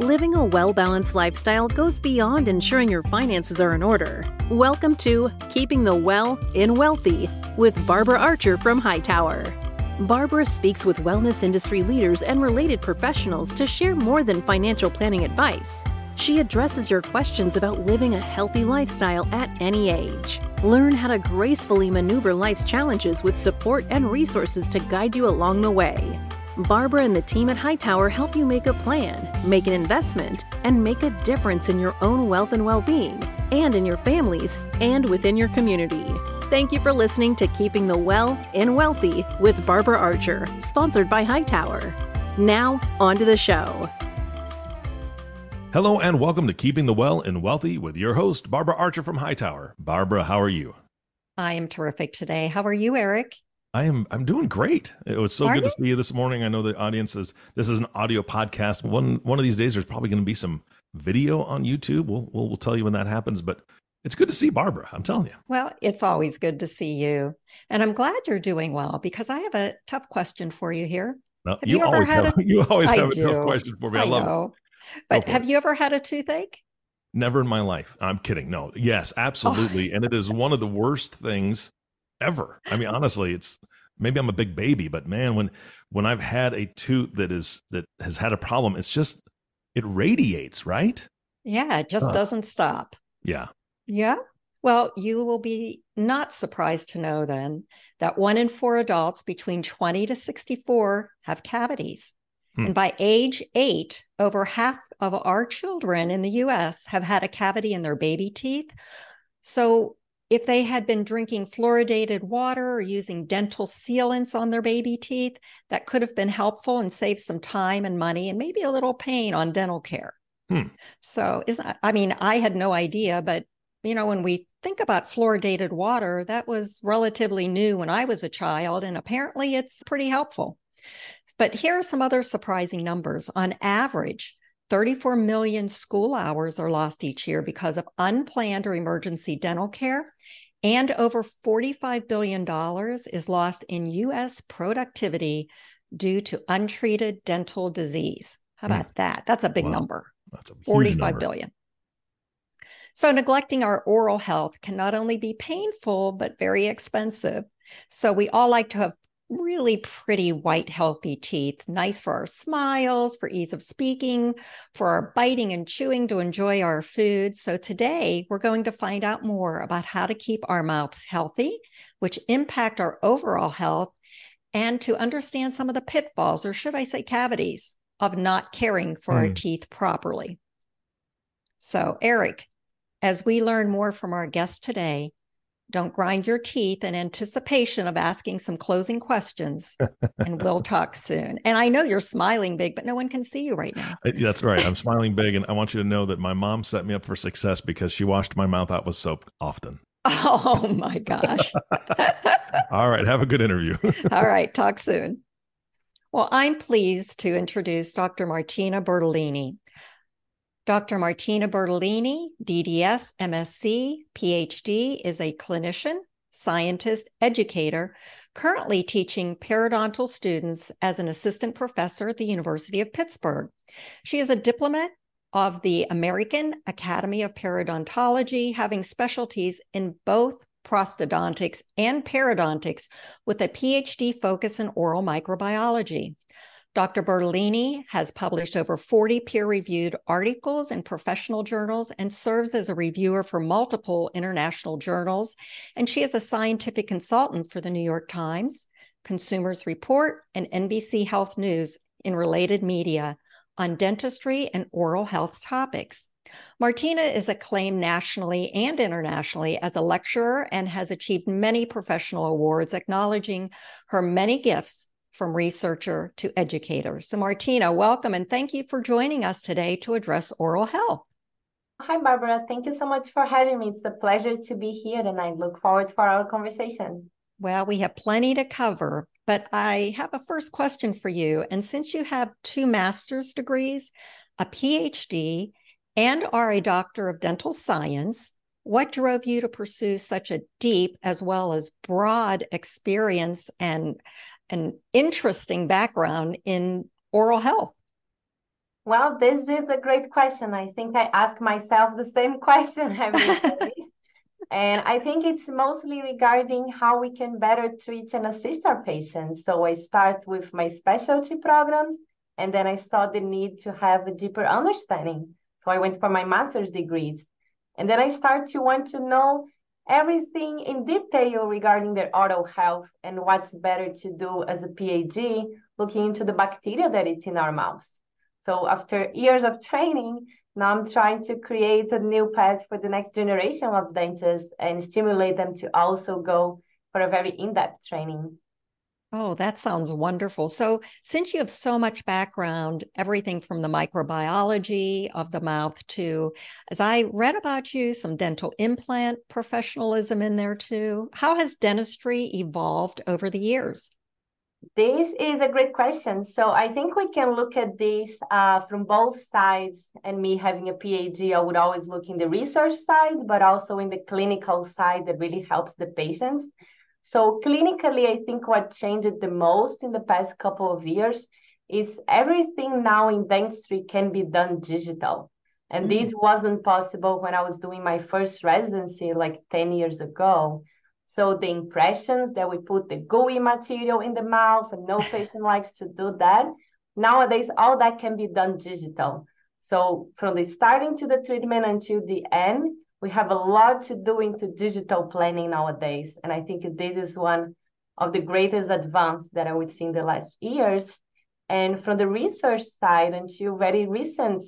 Living a well balanced lifestyle goes beyond ensuring your finances are in order. Welcome to Keeping the Well in Wealthy with Barbara Archer from Hightower. Barbara speaks with wellness industry leaders and related professionals to share more than financial planning advice. She addresses your questions about living a healthy lifestyle at any age. Learn how to gracefully maneuver life's challenges with support and resources to guide you along the way. Barbara and the team at Hightower help you make a plan, make an investment, and make a difference in your own wealth and well being, and in your families, and within your community. Thank you for listening to Keeping the Well in Wealthy with Barbara Archer, sponsored by Hightower. Now, on to the show. Hello, and welcome to Keeping the Well in Wealthy with your host, Barbara Archer from Hightower. Barbara, how are you? I am terrific today. How are you, Eric? I am I'm doing great. It was so Are good you? to see you this morning. I know the audience is this is an audio podcast. One one of these days there's probably going to be some video on YouTube. We'll, we'll we'll tell you when that happens, but it's good to see Barbara. I'm telling you. Well, it's always good to see you. And I'm glad you're doing well because I have a tough question for you here. No, Have you, you always have a- you always I have a tough question for me. I, love it. But have it. you ever had a toothache? Never in my life. I'm kidding. No. Yes, oh. absolutely. And it is one of the worst things ever. I mean, honestly, it's maybe I'm a big baby, but man, when when I've had a tooth that is that has had a problem, it's just it radiates, right? Yeah, it just Huh. doesn't stop. Yeah. Yeah. Well, you will be not surprised to know then that one in four adults between 20 to 64 have cavities. Hmm. And by age eight, over half of our children in the US have had a cavity in their baby teeth. So if they had been drinking fluoridated water or using dental sealants on their baby teeth, that could have been helpful and saved some time and money and maybe a little pain on dental care. Hmm. So is I mean, I had no idea, but you know, when we think about fluoridated water, that was relatively new when I was a child, and apparently it's pretty helpful. But here are some other surprising numbers. On average, 34 million school hours are lost each year because of unplanned or emergency dental care. And over $45 billion is lost in US productivity due to untreated dental disease. How Hmm. about that? That's a big Wow. number. That's a Forty-five number. billion. So, neglecting our oral health can not only be painful, but very expensive. So, we all like to have really pretty white, healthy teeth, nice for our smiles, for ease of speaking, for our biting and chewing to enjoy our food. So, today we're going to find out more about how to keep our mouths healthy, which impact our overall health, and to understand some of the pitfalls, or should I say cavities, of not caring for our Hmm. teeth properly. So, Eric, as we learn more from our guest today, don't grind your teeth in anticipation of asking some closing questions, and we'll talk soon. And I know you're smiling big, but no one can see you right now. That's right. I'm smiling big, and I want you to know that my mom set me up for success because she washed my mouth out with soap often. Oh my gosh. All right, have a good interview. All right, talk soon. Well, I'm pleased to introduce Dr. Martinna Bertolini. Dr. Martinna Bertolini, DDS, MSc, PhD, is a clinician, scientist, educator, currently teaching periodontal students as an assistant professor at the University of Pittsburgh. She is a diplomat of the American Academy of Periodontology, having specialties in both prosthodontics and periodontics with a PhD focus in oral microbiology. Dr. Bertolini has published over 40 peer reviewed articles in professional journals and serves as a reviewer for multiple international journals. And she is a scientific consultant for the New York Times, Consumers Report, and NBC Health News in related media on dentistry and oral health topics. Martinna is acclaimed nationally and internationally as a lecturer and has achieved many professional awards acknowledging her many gifts from researcher to educator. So, Martinna, welcome and thank you for joining us today to address oral health. Hi, Barbara. Thank you so much for having me. It's a pleasure to be here, and I look forward for our conversation. Well, we have plenty to cover, but I have a first question for you. And since you have two master's degrees, a PhD, and are a doctor of dental science, what drove you to pursue such a deep as well as broad experience and an interesting background in oral health? Well, this is a great question. I think I ask myself the same question every day. and I think it's mostly regarding how we can better treat and assist our patients. So I start with my specialty programs, and then I saw the need to have a deeper understanding. So I went for my master's degrees. And then I start to want to know everything in detail regarding their oral health and what's better to do as a PhD, looking into the bacteria that it's in our mouths. So after years of training, now I'm trying to create a new path for the next generation of dentists and stimulate them to also go for a very in-depth training. Oh, that sounds wonderful. So, since you have so much background, everything from the microbiology of the mouth to, as I read about you, some dental implant professionalism in there too. How has dentistry evolved over the years? This is a great question. So I think we can look at this uh, from both sides. And me having a PhD, I would always look in the research side, but also in the clinical side that really helps the patients. So clinically, I think what changed the most in the past couple of years is everything now in dentistry can be done digital. And mm-hmm. this wasn't possible when I was doing my first residency like 10 years ago. So the impressions that we put the gooey material in the mouth, and no patient likes to do that. Nowadays, all that can be done digital. So from the starting to the treatment until the end, we have a lot to do into digital planning nowadays. And I think this is one of the greatest advance that I would see in the last years. And from the research side, until very recent,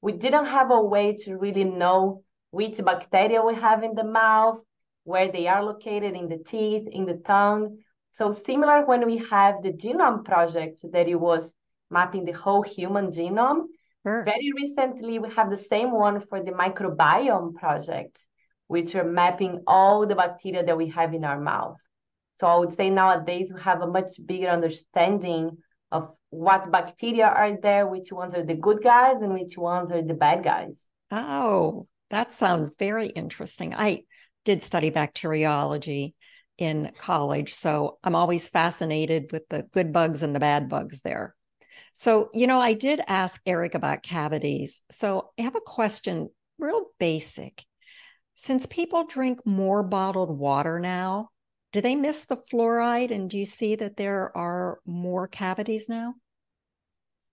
we didn't have a way to really know which bacteria we have in the mouth, where they are located in the teeth, in the tongue. So similar when we have the genome project that it was mapping the whole human genome. Sure. Very recently, we have the same one for the microbiome project, which are mapping all the bacteria that we have in our mouth. So I would say nowadays we have a much bigger understanding of what bacteria are there, which ones are the good guys and which ones are the bad guys. Oh, that sounds very interesting. I did study bacteriology in college. So I'm always fascinated with the good bugs and the bad bugs there. So, you know, I did ask Eric about cavities. So I have a question, real basic. Since people drink more bottled water now, do they miss the fluoride? And do you see that there are more cavities now?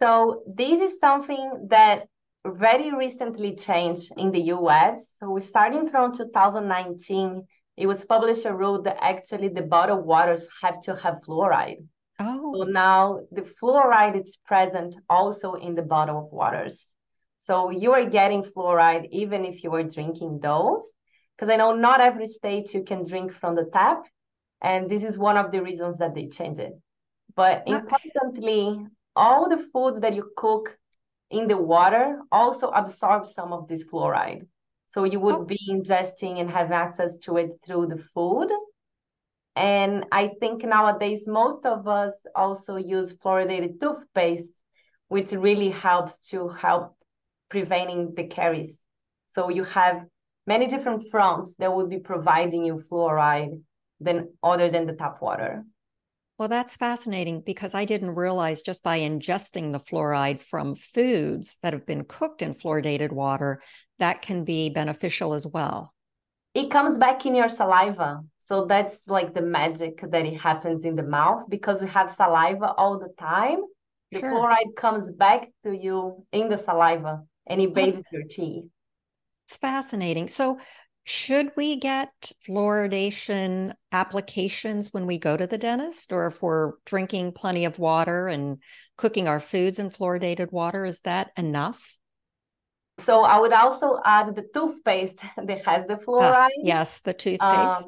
So, this is something that very recently changed in the US. So starting from 2019, it was published a rule that actually the bottled waters have to have fluoride. Oh. So now the fluoride is present also in the bottled waters. So you are getting fluoride even if you are drinking those. Because I know not every state you can drink from the tap. And this is one of the reasons that they changed it. But importantly, all the foods that you cook in the water also absorb some of this fluoride. So you would oh. be ingesting and have access to it through the food. And I think nowadays most of us also use fluoridated toothpaste, which really helps to help preventing the caries. So you have many different fronts that would be providing you fluoride than other than the tap water. Well, that's fascinating because I didn't realize just by ingesting the fluoride from foods that have been cooked in fluoridated water, that can be beneficial as well. It comes back in your saliva. So that's like the magic that it happens in the mouth because we have saliva all the time. The sure. fluoride comes back to you in the saliva and it bathes your teeth. It's fascinating. So, should we get fluoridation applications when we go to the dentist, or if we're drinking plenty of water and cooking our foods in fluoridated water? Is that enough? So I would also add the toothpaste that has the ah, fluoride. Uh, yes, the toothpaste. Um,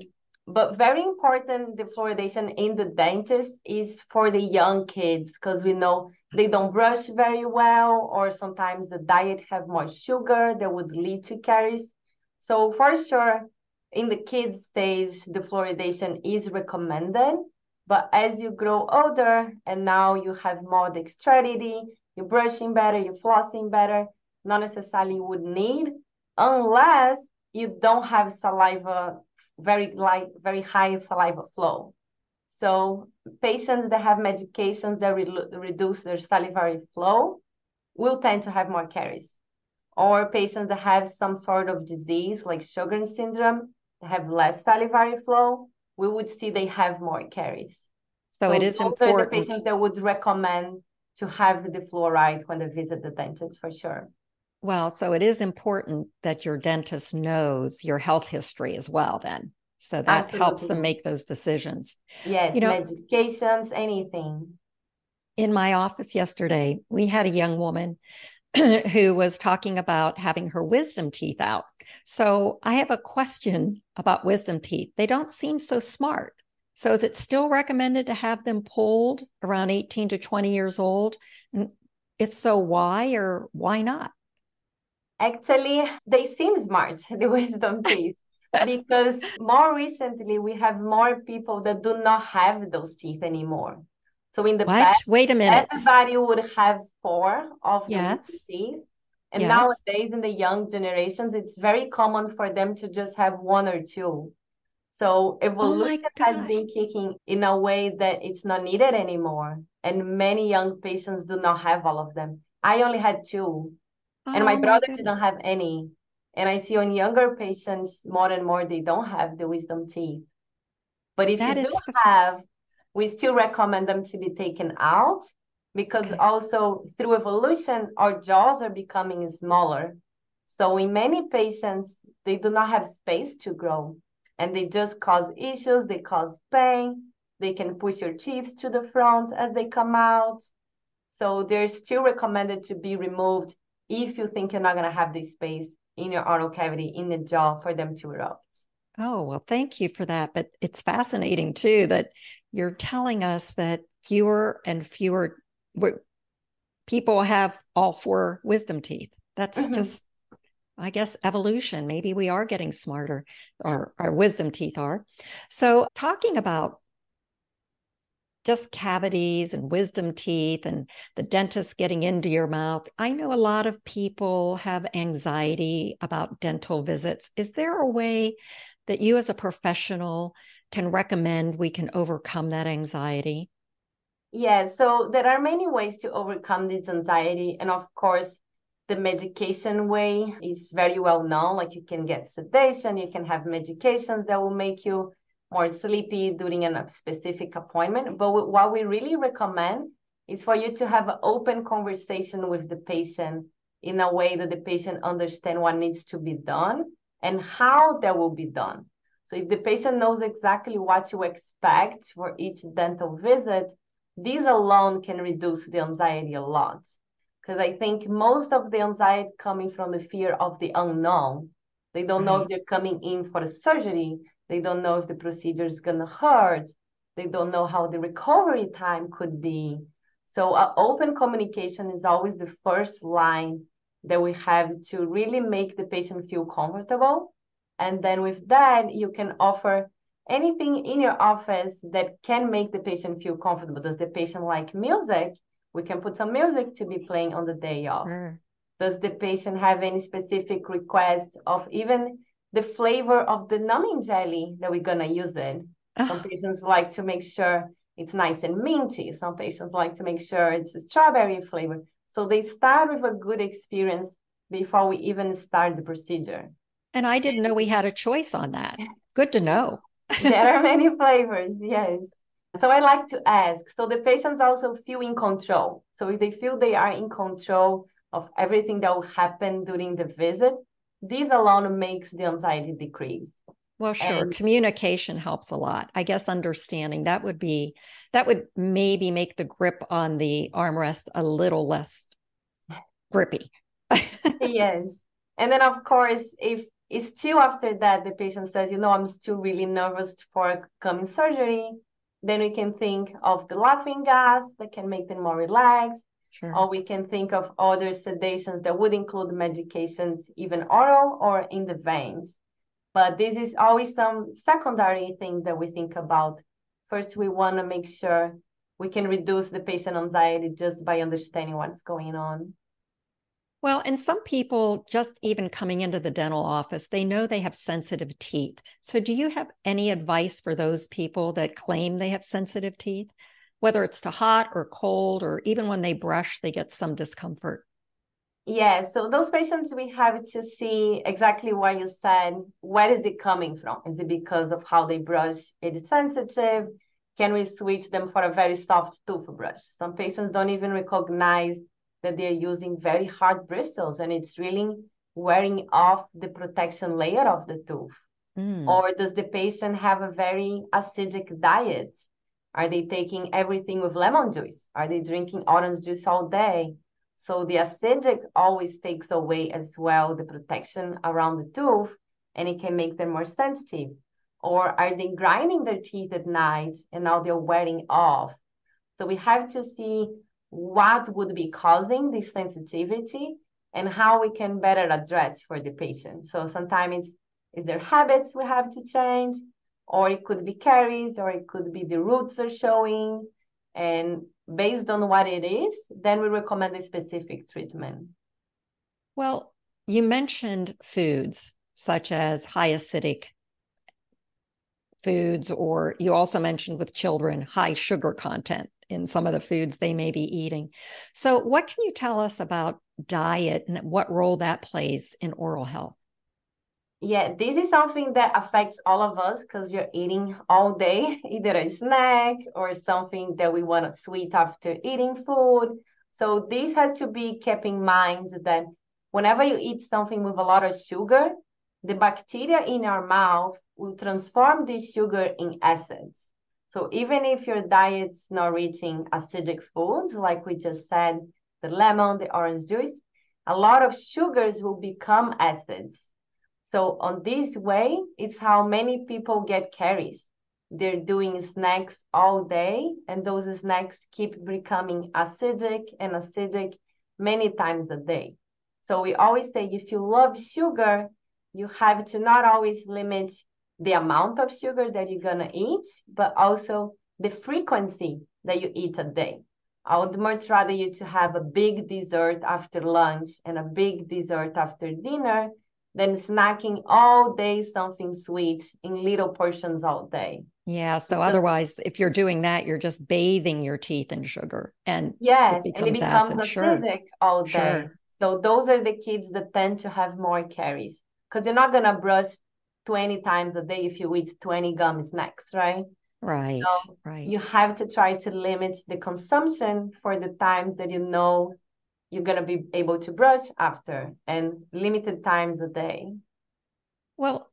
but very important, the fluoridation in the dentist is for the young kids because we know they don't brush very well, or sometimes the diet have more sugar that would lead to caries. So for sure, in the kids stage, the fluoridation is recommended. But as you grow older and now you have more dexterity, you're brushing better, you're flossing better, not necessarily would need unless you don't have saliva, very light, very high saliva flow. So patients that have medications that re reduce their salivary flow, will tend to have more caries. Or patients that have some sort of disease like Sjogren's syndrome, have less salivary flow, we would see they have more caries. So, so it is important. The patients that would recommend to have the fluoride when they visit the dentist for sure. Well, so it is important that your dentist knows your health history as well, then. So that Absolutely. helps them make those decisions. Yes, you know, medications, anything. In my office yesterday, we had a young woman who was talking about having her wisdom teeth out. So I have a question about wisdom teeth. They don't seem so smart. So is it still recommended to have them pulled around 18 to 20 years old? And if so, why or why not? Actually, they seem smart, the wisdom teeth, because more recently we have more people that do not have those teeth anymore. So in the what? past, wait a minute, everybody would have four of yes. the teeth. And yes. nowadays, in the young generations, it's very common for them to just have one or two. So oh evolution oh has been kicking in a way that it's not needed anymore. And many young patients do not have all of them. I only had two. Oh, and my brother my didn't have any. And I see on younger patients more and more they don't have the wisdom teeth. But if that you do have, we still recommend them to be taken out because okay. also through evolution, our jaws are becoming smaller. So in many patients, they do not have space to grow and they just cause issues, they cause pain, they can push your teeth to the front as they come out. So they're still recommended to be removed if you think you're not going to have this space in your oral cavity in the jaw for them to erupt. Oh, well, thank you for that. But it's fascinating too that you're telling us that fewer and fewer people have all four wisdom teeth. That's mm-hmm. just I guess evolution. Maybe we are getting smarter, or our wisdom teeth are. So, talking about just cavities and wisdom teeth and the dentist getting into your mouth. I know a lot of people have anxiety about dental visits. Is there a way that you, as a professional, can recommend we can overcome that anxiety? Yeah, so there are many ways to overcome this anxiety. And of course, the medication way is very well known. Like you can get sedation, you can have medications that will make you more sleepy during a specific appointment. But what we really recommend is for you to have an open conversation with the patient in a way that the patient understand what needs to be done and how that will be done. So if the patient knows exactly what to expect for each dental visit, these alone can reduce the anxiety a lot because I think most of the anxiety coming from the fear of the unknown. They don't know mm-hmm. if they're coming in for a surgery. They don't know if the procedure is going to hurt. They don't know how the recovery time could be. So, uh, open communication is always the first line that we have to really make the patient feel comfortable. And then, with that, you can offer anything in your office that can make the patient feel comfortable. Does the patient like music? we can put some music to be playing on the day off. Mm. Does the patient have any specific request of even the flavor of the numbing jelly that we're gonna use it? Oh. Some patients like to make sure it's nice and minty. Some patients like to make sure it's a strawberry flavor. So they start with a good experience before we even start the procedure. And I didn't know we had a choice on that. Good to know. there are many flavors, yes. So I like to ask, so the patients also feel in control. So if they feel they are in control of everything that will happen during the visit, this alone makes the anxiety decrease. Well, sure. And, Communication helps a lot. I guess understanding that would be that would maybe make the grip on the armrest a little less grippy. yes. And then of course, if it's still after that the patient says, you know, I'm still really nervous for coming surgery, then we can think of the laughing gas that can make them more relaxed. Sure. Or we can think of other sedations that would include medications, even oral or in the veins. But this is always some secondary thing that we think about. First, we want to make sure we can reduce the patient anxiety just by understanding what's going on. Well, and some people just even coming into the dental office, they know they have sensitive teeth. So, do you have any advice for those people that claim they have sensitive teeth, whether it's to hot or cold, or even when they brush, they get some discomfort? Yeah, so those patients we have to see exactly what you said. Where is it coming from? Is it because of how they brush? It is sensitive. Can we switch them for a very soft toothbrush? Some patients don't even recognize that they're using very hard bristles and it's really wearing off the protection layer of the tooth. Mm. Or does the patient have a very acidic diet? Are they taking everything with lemon juice? Are they drinking orange juice all day? So the acidic always takes away as well the protection around the tooth and it can make them more sensitive. Or are they grinding their teeth at night and now they're wearing off? So we have to see what would be causing this sensitivity and how we can better address for the patient. So sometimes it's, it's their habits we have to change, or it could be caries, or it could be the roots are showing. And based on what it is, then we recommend a specific treatment. Well, you mentioned foods such as high acidic foods, or you also mentioned with children high sugar content in some of the foods they may be eating. So, what can you tell us about diet and what role that plays in oral health? Yeah, this is something that affects all of us because you're eating all day, either a snack or something that we want to sweet after eating food. So this has to be kept in mind that whenever you eat something with a lot of sugar, the bacteria in our mouth will transform this sugar in acids. So even if your diet's not reaching acidic foods, like we just said, the lemon, the orange juice, a lot of sugars will become acids. So on this way, it's how many people get caries. They're doing snacks all day, and those snacks keep becoming acidic and acidic many times a day. So we always say if you love sugar, you have to not always limit the amount of sugar that you're gonna eat, but also the frequency that you eat a day. I would much rather you to have a big dessert after lunch and a big dessert after dinner than snacking all day something sweet in little portions all day. Yeah. So otherwise, if you're doing that, you're just bathing your teeth in sugar, and yes, it and it becomes acid. acidic sure. all day. Sure. So those are the kids that tend to have more caries because you're not gonna brush 20 times a day if you eat 20 gum snacks, right? Right. So right. You have to try to limit the consumption for the times that you know you're going to be able to brush after and limited times a day. Well,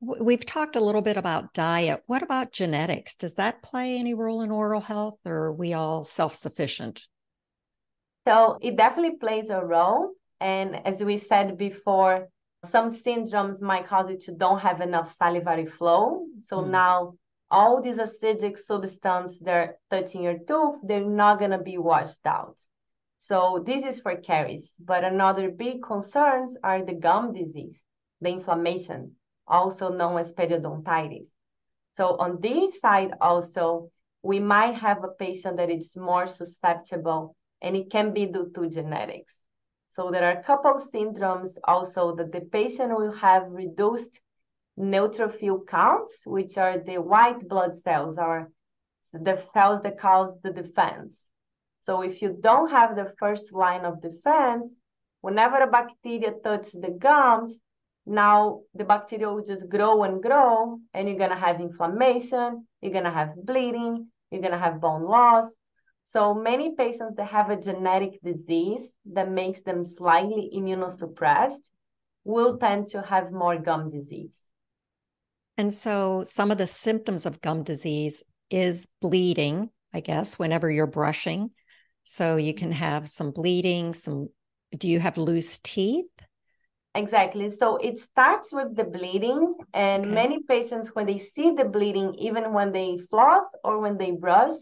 we've talked a little bit about diet. What about genetics? Does that play any role in oral health or are we all self sufficient? So it definitely plays a role. And as we said before, some syndromes might cause you to don't have enough salivary flow. So mm. now all these acidic substances that are touching your tooth, they're not going to be washed out. So this is for caries. But another big concerns are the gum disease, the inflammation, also known as periodontitis. So on this side also, we might have a patient that is more susceptible and it can be due to genetics. So there are a couple of syndromes also that the patient will have reduced neutrophil counts, which are the white blood cells or the cells that cause the defense. So if you don't have the first line of defense, whenever a bacteria touches the gums, now the bacteria will just grow and grow, and you're gonna have inflammation, you're gonna have bleeding, you're gonna have bone loss. So many patients that have a genetic disease that makes them slightly immunosuppressed will tend to have more gum disease. And so some of the symptoms of gum disease is bleeding, I guess, whenever you're brushing. So you can have some bleeding, some do you have loose teeth? Exactly. So it starts with the bleeding, and okay. many patients, when they see the bleeding, even when they floss or when they brush,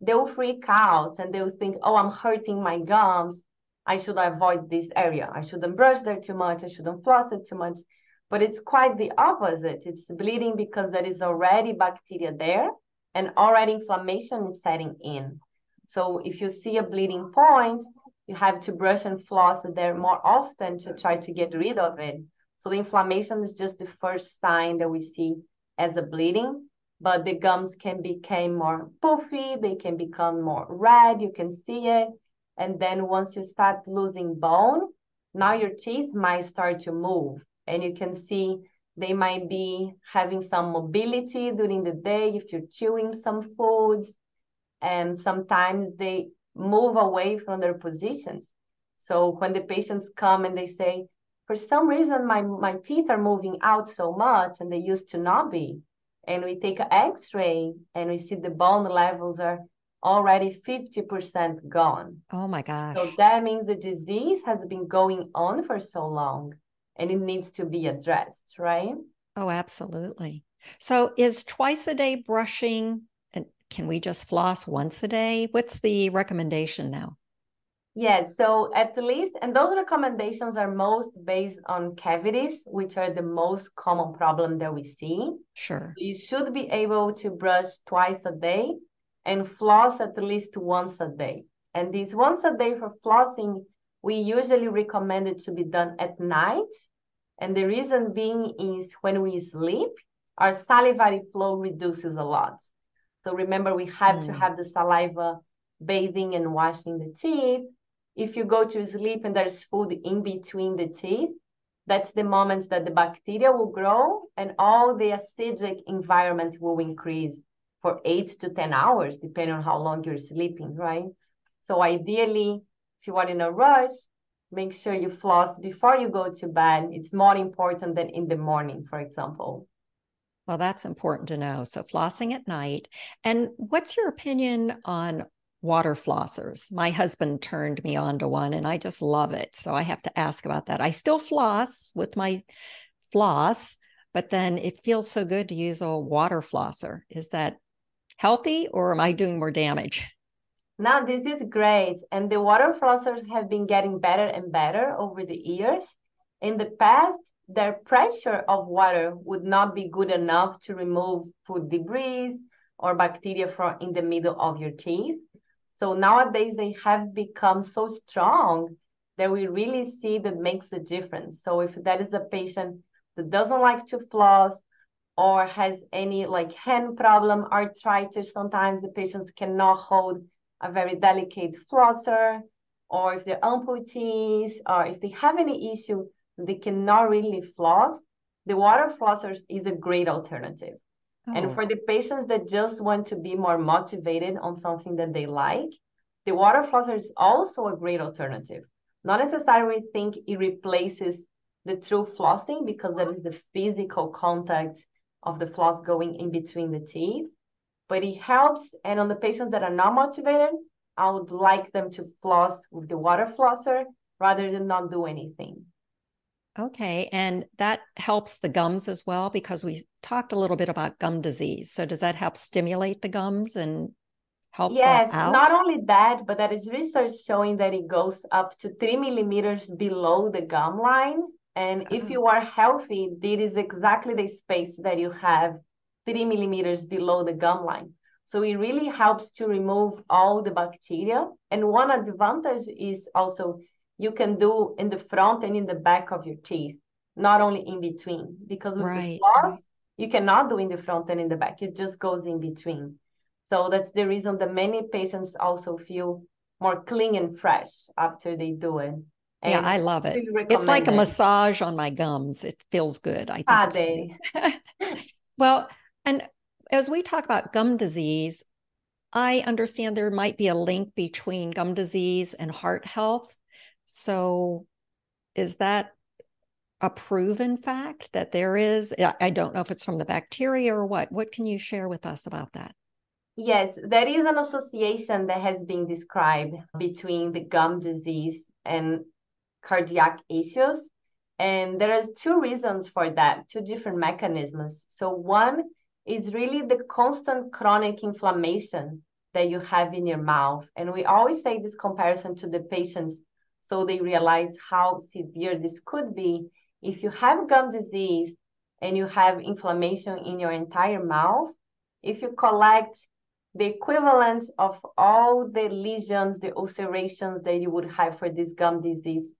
they'll freak out and they'll think, oh, I'm hurting my gums. I should avoid this area. I shouldn't brush there too much. I shouldn't floss it too much. But it's quite the opposite. It's bleeding because there is already bacteria there and already inflammation is setting in. So if you see a bleeding point, you have to brush and floss there more often to try to get rid of it. So the inflammation is just the first sign that we see as a bleeding, but the gums can become more puffy, they can become more red, you can see it. And then once you start losing bone, now your teeth might start to move. And you can see they might be having some mobility during the day if you're chewing some foods. And sometimes they move away from their positions. So when the patients come and they say, for some reason, my, my teeth are moving out so much and they used to not be. And we take an x ray and we see the bone levels are already 50% gone. Oh my gosh. So that means the disease has been going on for so long and it needs to be addressed, right? Oh, absolutely. So is twice a day brushing can we just floss once a day? What's the recommendation now? Yes, so at least, and those recommendations are most based on cavities, which are the most common problem that we see. Sure. You should be able to brush twice a day and floss at least once a day. And this once a day for flossing, we usually recommend it to be done at night. And the reason being is when we sleep, our salivary flow reduces a lot. So remember, we have mm. to hmm. have the saliva bathing and washing the teeth if you go to sleep and there's food in between the teeth, that's the moment that the bacteria will grow and all the acidic environment will increase for eight to 10 hours, depending on how long you're sleeping, right? So ideally, if you are in a rush, make sure you floss before you go to bed. It's more important than in the morning, for example. Well, that's important to know. So, flossing at night. And what's your opinion on water flossers. My husband turned me on to one and I just love it. So I have to ask about that. I still floss with my floss, but then it feels so good to use a water flosser. Is that healthy or am I doing more damage? Now, this is great. And the water flossers have been getting better and better over the years. In the past, their pressure of water would not be good enough to remove food debris or bacteria from in the middle of your teeth. So nowadays they have become so strong that we really see that makes a difference. So if that is a patient that doesn't like to floss or has any like hand problem, arthritis, sometimes the patients cannot hold a very delicate flosser, or if they're amputees, or if they have any issue, they cannot really floss, the water flossers is a great alternative. And oh. for the patients that just want to be more motivated on something that they like, the water flosser is also a great alternative. Not necessarily think it replaces the true flossing because that is the physical contact of the floss going in between the teeth, but it helps. And on the patients that are not motivated, I would like them to floss with the water flosser rather than not do anything. Okay. And that helps the gums as well because we talked a little bit about gum disease. So does that help stimulate the gums and help? Yes, not only that, but there is research showing that it goes up to three millimeters below the gum line. And if uh-huh. you are healthy, this is exactly the space that you have three millimeters below the gum line. So it really helps to remove all the bacteria. And one advantage is also you can do in the front and in the back of your teeth, not only in between. Because with right. the floss, you cannot do in the front and in the back. It just goes in between. So that's the reason that many patients also feel more clean and fresh after they do it. And yeah, I love it. It's like a massage on my gums. It feels good. I think. Ah, well, and as we talk about gum disease, I understand there might be a link between gum disease and heart health. So is that a proven fact that there is? I don't know if it's from the bacteria or what. What can you share with us about that? Yes, there is an association that has been described between the gum disease and cardiac issues. And there are two reasons for that, two different mechanisms. So, one is really the constant chronic inflammation that you have in your mouth. And we always say this comparison to the patients so they realize how severe this could be. If you have gum disease and you have inflammation in your entire mouth, if you collect the equivalent of all the lesions, the ulcerations that you would have for this gum disease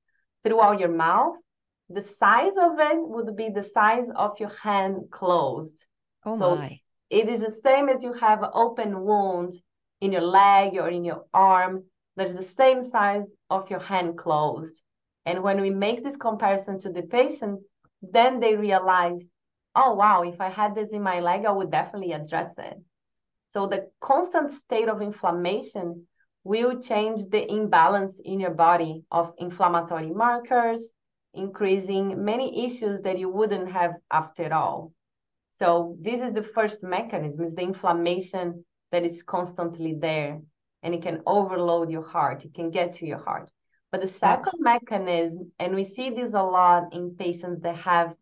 throughout your mouth, the size of it would be the size of your hand closed. Oh so my. It is the same as you have an open wound in your leg or in your arm that's the same size of your hand closed. And when we make this comparison to the patient, then they realize, oh, wow, if I had this in my leg, I would definitely address it. So the constant state of inflammation will change the imbalance in your body of inflammatory markers, increasing many issues that you wouldn't have after all. So this is the first mechanism, is the inflammation that is constantly there and it can overload your heart. It can get to your heart. But the second mechanism, and we see this a lot in patients that have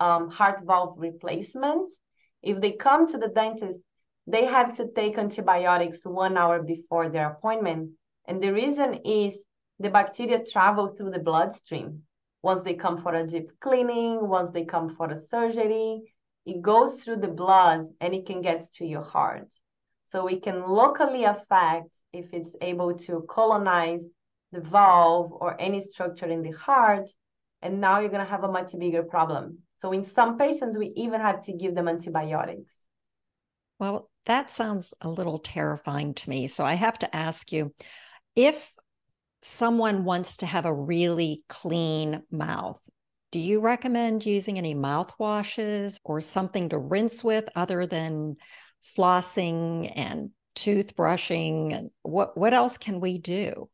um, heart valve replacements, if they come to the dentist, they have to take antibiotics one hour before their appointment. And the reason is the bacteria travel through the bloodstream. Once they come for a deep cleaning, once they come for a surgery, it goes through the blood and it can get to your heart. So we can locally affect if it's able to colonize the valve or any structure in the heart. And now you're going to have a much bigger problem. So in some patients, we even have to give them antibiotics. Well, that sounds a little terrifying to me. So I have to ask you if someone wants to have a really clean mouth, do you recommend using any mouthwashes or something to rinse with other than flossing and toothbrushing? And what, what else can we do?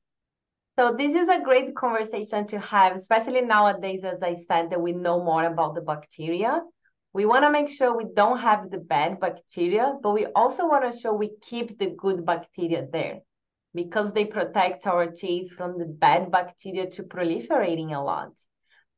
So this is a great conversation to have, especially nowadays, as I said, that we know more about the bacteria. We want to make sure we don't have the bad bacteria, but we also want to show we keep the good bacteria there because they protect our teeth from the bad bacteria to proliferating a lot.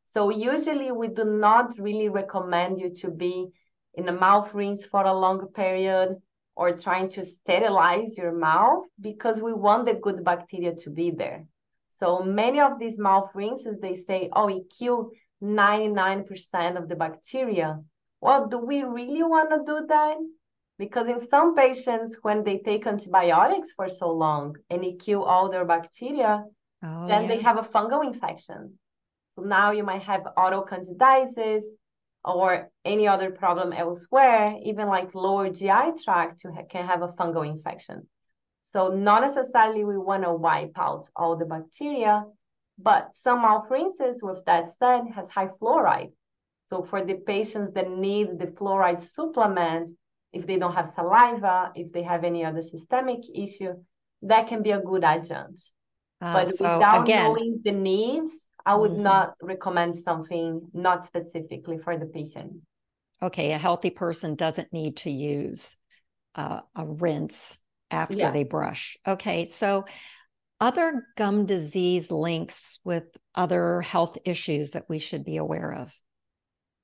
So usually we do not really recommend you to be in a mouth rinse for a long period or trying to sterilize your mouth because we want the good bacteria to be there. So many of these mouth rinses, they say, oh, it killed 99% of the bacteria. Well, do we really want to do that? Because in some patients, when they take antibiotics for so long and it kill all their bacteria, oh, then yes. they have a fungal infection. So now you might have oral candidiasis or any other problem elsewhere, even like lower GI tract, you can have a fungal infection. So not necessarily we want to wipe out all the bacteria, but some mouth rinses, with that said, has high fluoride. So for the patients that need the fluoride supplement, if they don't have saliva, if they have any other systemic issue, that can be a good adjunct. Uh, but so without again, knowing the needs, I would mm-hmm. not recommend something not specifically for the patient. Okay, a healthy person doesn't need to use uh, a rinse after yeah. they brush. Okay, so other gum disease links with other health issues that we should be aware of?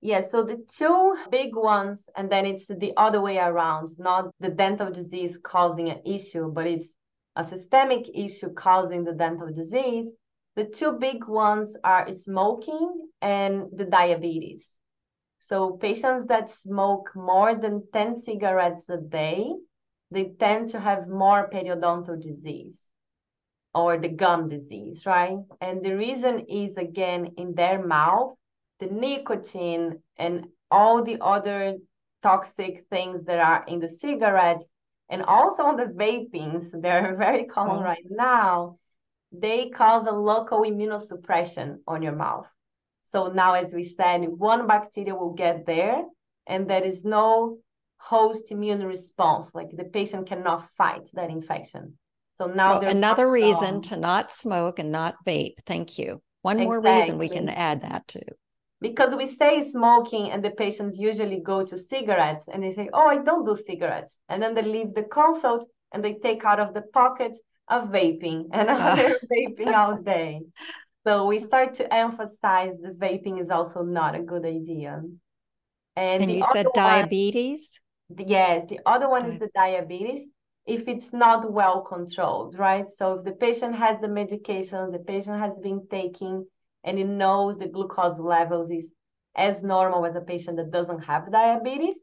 Yeah, so the two big ones, and then it's the other way around, not the dental disease causing an issue, but it's a systemic issue causing the dental disease. The two big ones are smoking and the diabetes. So patients that smoke more than 10 cigarettes a day they tend to have more periodontal disease or the gum disease, right? And the reason is again in their mouth, the nicotine and all the other toxic things that are in the cigarette and also on the vapings, they're very common oh. right now. They cause a local immunosuppression on your mouth. So now, as we said, one bacteria will get there, and there is no host immune response. Like the patient cannot fight that infection. So now so another reason to not smoke and not vape. Thank you. One exactly. more reason we can add that to. Because we say smoking and the patients usually go to cigarettes and they say, Oh, I don't do cigarettes. And then they leave the consult and they take out of the pocket a vaping and they're vaping all day. So we start to emphasize the vaping is also not a good idea. And, and you said diabetes? Yes, the other one is the diabetes if it's not well controlled, right? So if the patient has the medication, the patient has been taking and he knows the glucose levels is as normal as a patient that doesn't have diabetes,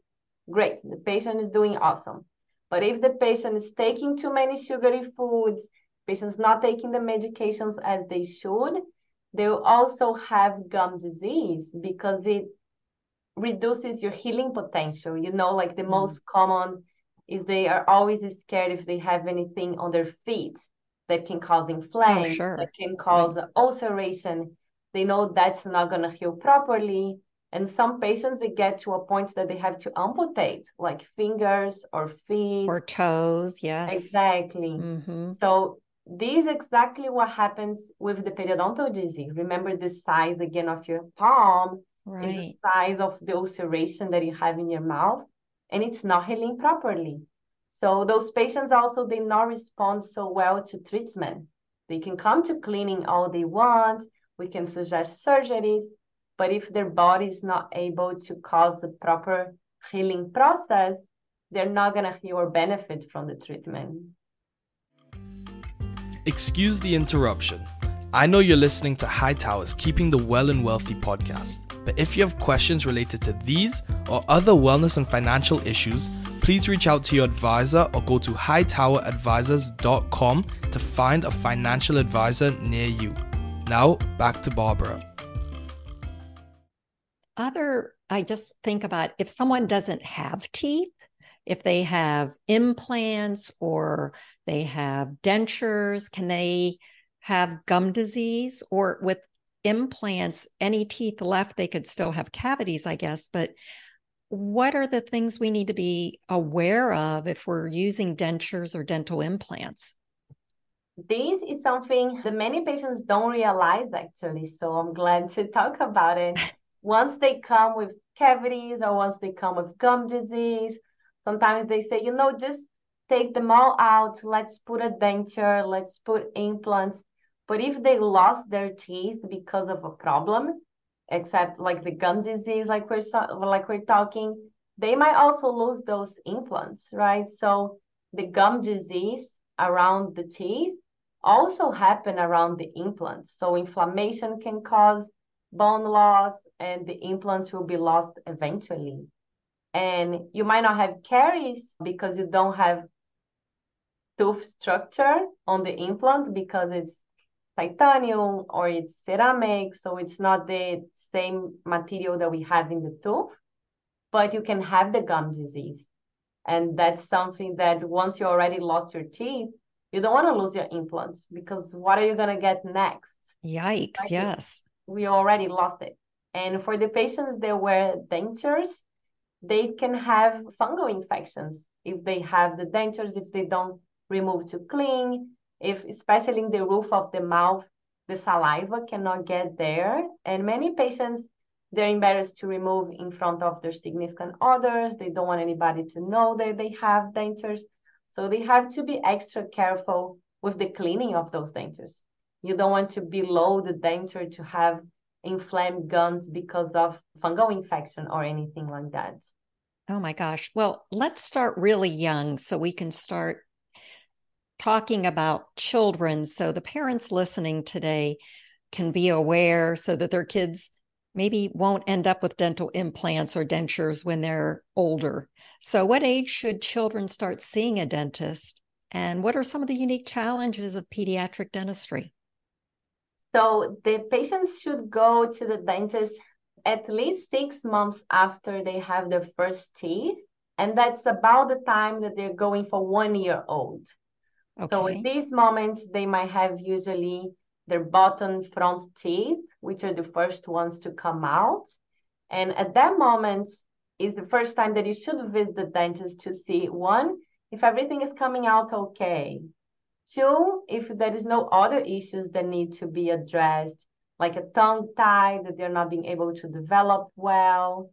great. The patient is doing awesome. But if the patient is taking too many sugary foods, patient's not taking the medications as they should, they will also have gum disease because it reduces your healing potential. You know, like the mm. most common is they are always scared if they have anything on their feet that can cause inflammation, oh, sure. that can cause right. ulceration. They know that's not going to heal properly. And some patients, they get to a point that they have to amputate, like fingers or feet. Or toes, yes. Exactly. Mm-hmm. So this is exactly what happens with the periodontal disease. Remember the size again of your palm right. is the size of the ulceration that you have in your mouth, and it's not healing properly. So those patients also they not respond so well to treatment. They can come to cleaning all they want. We can suggest surgeries, but if their body is not able to cause the proper healing process, they're not going to heal or benefit from the treatment. Excuse the interruption. I know you're listening to Hightower's Keeping the Well and Wealthy podcast. But if you have questions related to these or other wellness and financial issues, please reach out to your advisor or go to hightoweradvisors.com to find a financial advisor near you. Now, back to Barbara. Other, I just think about if someone doesn't have teeth, if they have implants or they have dentures, can they have gum disease? Or with implants, any teeth left, they could still have cavities, I guess. But what are the things we need to be aware of if we're using dentures or dental implants? This is something that many patients don't realize actually. So I'm glad to talk about it. once they come with cavities or once they come with gum disease, sometimes they say, you know, just take them all out. Let's put a denture, let's put implants. But if they lost their teeth because of a problem, except like the gum disease, like we're like we're talking, they might also lose those implants, right? So the gum disease around the teeth also happen around the implants. So inflammation can cause bone loss, and the implants will be lost eventually. And you might not have caries because you don't have tooth structure on the implant because it's titanium or it's ceramic, so it's not the same material that we have in the tooth, but you can have the gum disease. And that's something that once you already lost your teeth, you don't want to lose your implants because what are you going to get next? Yikes, right? yes. We already lost it. And for the patients that wear dentures, they can have fungal infections if they have the dentures, if they don't remove to clean, if especially in the roof of the mouth, the saliva cannot get there. And many patients, they're embarrassed to remove in front of their significant others. They don't want anybody to know that they have dentures. So they have to be extra careful with the cleaning of those dentures. You don't want to below the denture to have inflamed gums because of fungal infection or anything like that. Oh my gosh. Well, let's start really young so we can start talking about children so the parents listening today can be aware so that their kids maybe won't end up with dental implants or dentures when they're older. So, what age should children start seeing a dentist? And what are some of the unique challenges of pediatric dentistry? So, the patients should go to the dentist at least six months after they have their first teeth. And that's about the time that they're going for one year old. Okay. So at these moments, they might have usually their bottom front teeth, which are the first ones to come out. And at that moment is the first time that you should visit the dentist to see one, if everything is coming out okay. Two, if there is no other issues that need to be addressed, like a tongue tie that they're not being able to develop well.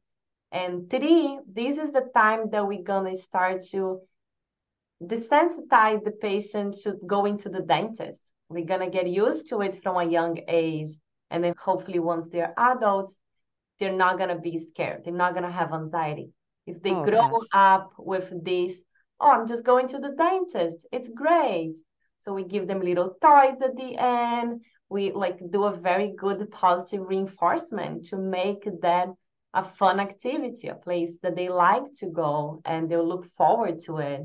And three, this is the time that we're gonna start to desensitize the patient to going to the dentist. We're going to get used to it from a young age. And then hopefully, once they're adults, they're not going to be scared. They're not going to have anxiety. If they oh, grow yes. up with this, oh, I'm just going to the dentist, it's great. So we give them little toys at the end. We like do a very good positive reinforcement to make that a fun activity, a place that they like to go and they'll look forward to it.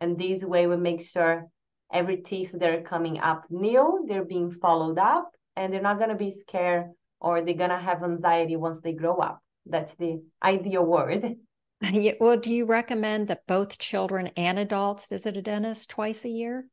And this way we make sure every teeth that are coming up new, they're being followed up and they're not to be scared or they're to have anxiety once they grow up. That's the ideal word. Yeah, well, do you recommend that both children and adults visit a dentist twice a year?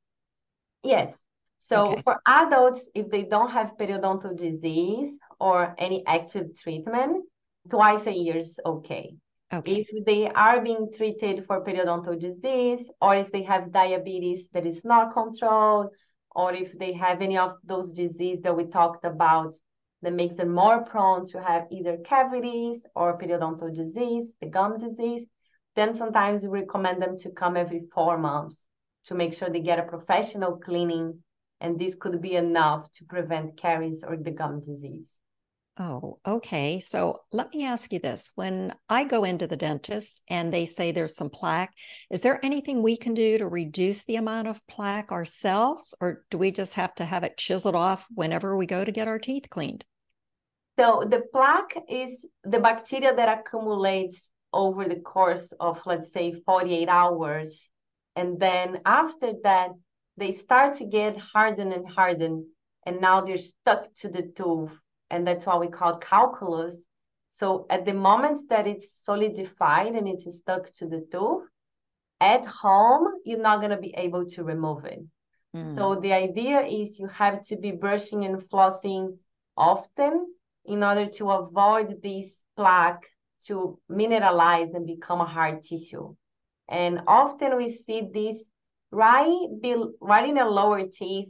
Yes. So Okay. for adults, if they don't have periodontal disease or any active treatment, twice a year is okay. Okay. If they are being treated for periodontal disease, or if they have diabetes that is not controlled, or if they have any of those diseases that we talked about that makes them more prone to have either cavities or periodontal disease, the gum disease, then sometimes we recommend them to come every four months to make sure they get a professional cleaning, and this could be enough to prevent caries or the gum disease. Oh, okay. So let me ask you this. When I go into the dentist and they say there's some plaque, is there anything we can do to reduce the amount of plaque ourselves, or do we just have to have it chiseled off whenever we go to get our teeth cleaned? So the plaque is the bacteria that accumulates over the course of, let's say, 48 hours. And then after that, they start to get hardened and hardened. And now they're stuck to the tooth. And that's what we call calculus. So at the moment that it's solidified and it's stuck to the tooth, at home, you're not going to be able to remove it. Hmm. So the idea is you have to be brushing and flossing often in order to avoid this plaque to mineralize and become a hard tissue. And often we see this right, be, right in the lower teeth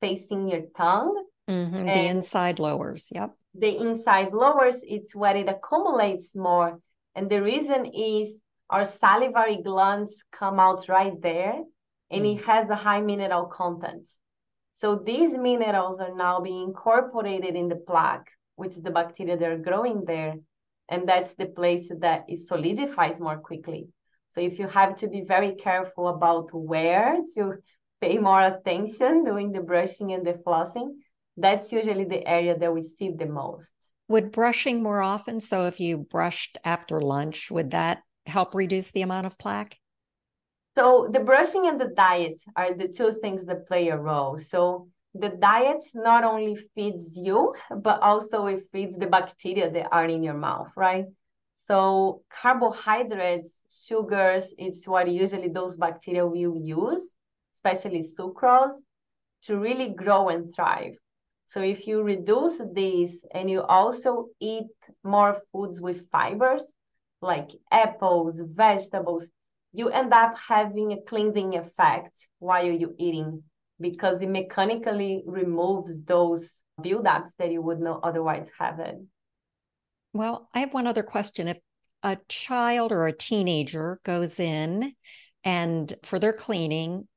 facing your tongue. Mhm, The inside lowers. Yep. The inside lowers, it's where it accumulates more. And the reason is our salivary glands come out right there and it has a high mineral content. So these minerals are now being incorporated in the plaque, which is the bacteria that are growing there. And that's the place that it solidifies more quickly. So if you have to be very careful about where to pay more attention doing the brushing and the flossing, that's usually the area that we see the most. Would brushing more often, so if you brushed after lunch, would that help reduce the amount of plaque? So the brushing and the diet are the two things that play a role. So the diet not only feeds you, but also it feeds the bacteria that are in your mouth, right? So carbohydrates, sugars, it's what usually those bacteria will use, especially sucrose, to really grow and thrive. So if you reduce these and you also eat more foods with fibers, like apples, vegetables, you end up having a cleansing effect while you're eating because it mechanically removes those buildups that you would not otherwise have it. Well, I have one other question. If a child or a teenager goes in and for their cleaning,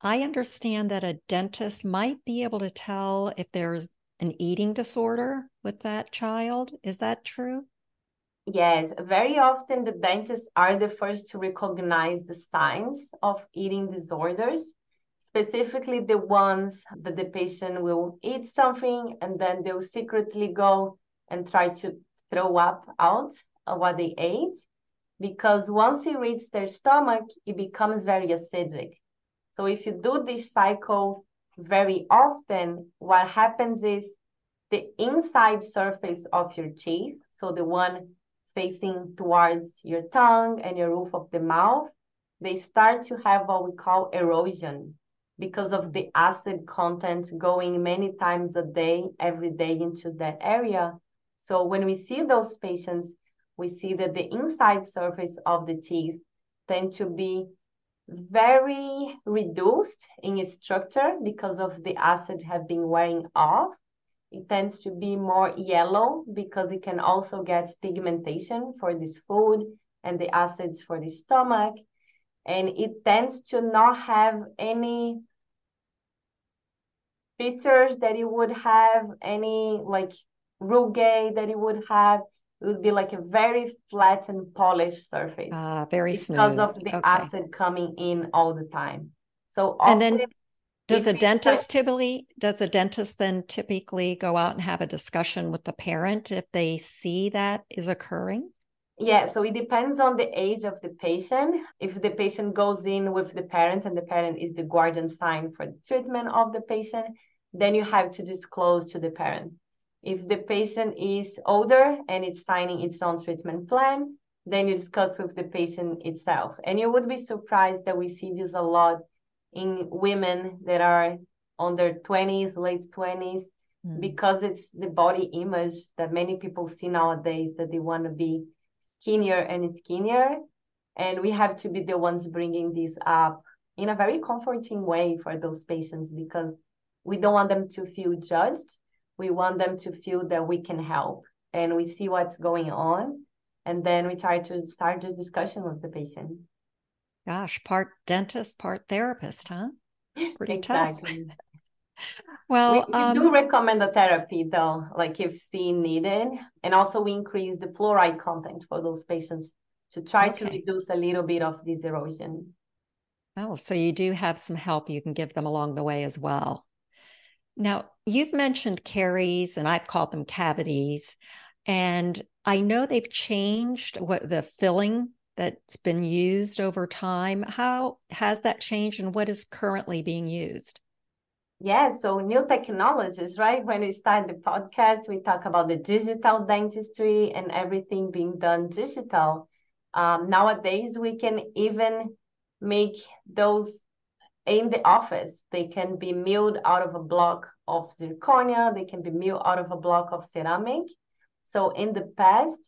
I understand that a dentist might be able to tell if there's an eating disorder with that child. Is that true? Yes, very often the dentists are the first to recognize the signs of eating disorders, specifically the ones that the patient will eat something and then they'll secretly go and try to throw up out what they ate. Because once it reaches their stomach, it becomes very acidic. So if you do this cycle very often, what happens is the inside surface of your teeth, so the one facing towards your tongue and your roof of the mouth, they start to have what we call erosion because of the acid content going many times a day, every day into that area. So when we see those patients, we see that the inside surface of the teeth tend to be very reduced in structure because of the acid have been wearing off. It tends to be more yellow because it can also get pigmentation for this food and the acids for the stomach. And it tends to not have any features that it would have, any like rugae that it would have. It would be like a very flat and polished surface Uh, very because smooth. of the Okay. acid coming in all the time. So And then Does a dentist typically, does a dentist then typically go out and have a discussion with the parent if they see that is occurring? Yeah, so it depends on the age of the patient. If the patient goes in with the parent and the parent is the guardian sign for the treatment of the patient, then you have to disclose to the parent. If the patient is older and it's signing its own treatment plan, then you discuss with the patient itself. And you would be surprised that we see this a lot in women that are on their 20s, late 20s, mm. because it's the body image that many people see nowadays that they want to be skinnier and skinnier. And we have to be the ones bringing this up in a very comforting way for those patients because we don't want them to feel judged. We want them to feel that we can help and we see what's going on. And then we try to start this discussion with the patient. Gosh, part dentist, part therapist, huh? Pretty exactly. tough. well, we, we um, do recommend the therapy though, like if seen needed, and also we increase the fluoride content for those patients to try okay. to reduce a little bit of this erosion. Oh, so you do have some help you can give them along the way as well. Now, you've mentioned caries, and I've called them cavities. And I know they've changed what the filling that's been used over time. How has that changed and what is currently being used? Yeah, so new technologies, right? When we start the podcast, we talk about the digital dentistry and everything being done digital. Um, nowadays, we can even make those in the office. They can be milled out of a block of zirconia, they can be milled out of a block of ceramic. So in the past,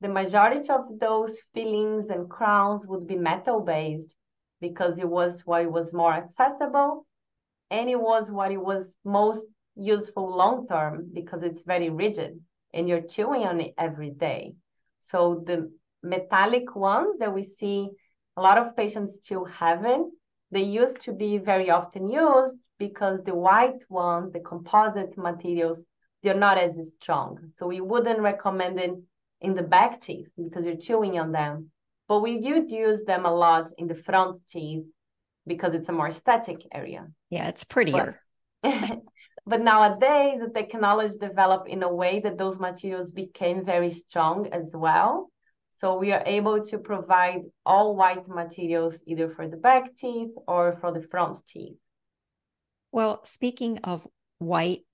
the majority of those fillings and crowns would be metal based because it was what was more accessible and it was what it was most useful long term because it's very rigid and you're chewing on it every day. So the metallic ones that we see a lot of patients still haven't, they used to be very often used because the white ones, the composite materials, they're not as strong. So we wouldn't recommend it in the back teeth because you're chewing on them. But we do use them a lot in the front teeth because it's a more static area. Yeah, it's prettier. But, but nowadays, the technology developed in a way that those materials became very strong as well. So we are able to provide all white materials either for the back teeth or for the front teeth. Well, speaking of white,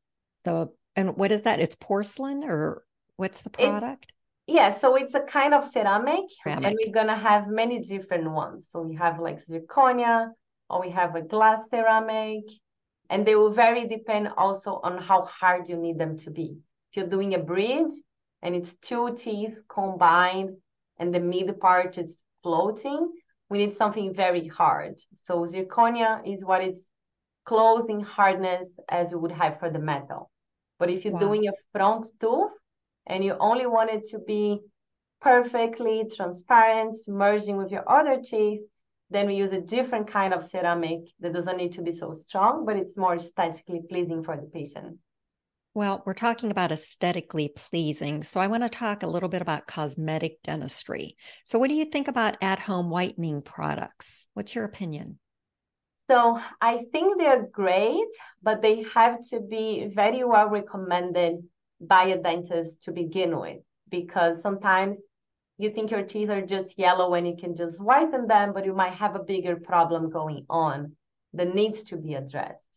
the and what is that? It's porcelain or what's the product? It's, yeah, so it's a kind of ceramic, ceramic, and we're gonna have many different ones. So we have like zirconia, or we have a glass ceramic, and they will vary depend also on how hard you need them to be. If you're doing a bridge and it's two teeth combined and the mid part is floating, we need something very hard. So zirconia is what it's close in hardness as you would have for the metal. But if you're wow. doing a front tooth, and you only want it to be perfectly transparent, merging with your other teeth, then we use a different kind of ceramic that doesn't need to be so strong, but it's more aesthetically pleasing for the patient. Well, we're talking about aesthetically pleasing. So I want to talk a little bit about cosmetic dentistry. So, what do you think about at home whitening products? What's your opinion? So, I think they're great, but they have to be very well recommended by a dentist to begin with because sometimes you think your teeth are just yellow and you can just whiten them, but you might have a bigger problem going on that needs to be addressed.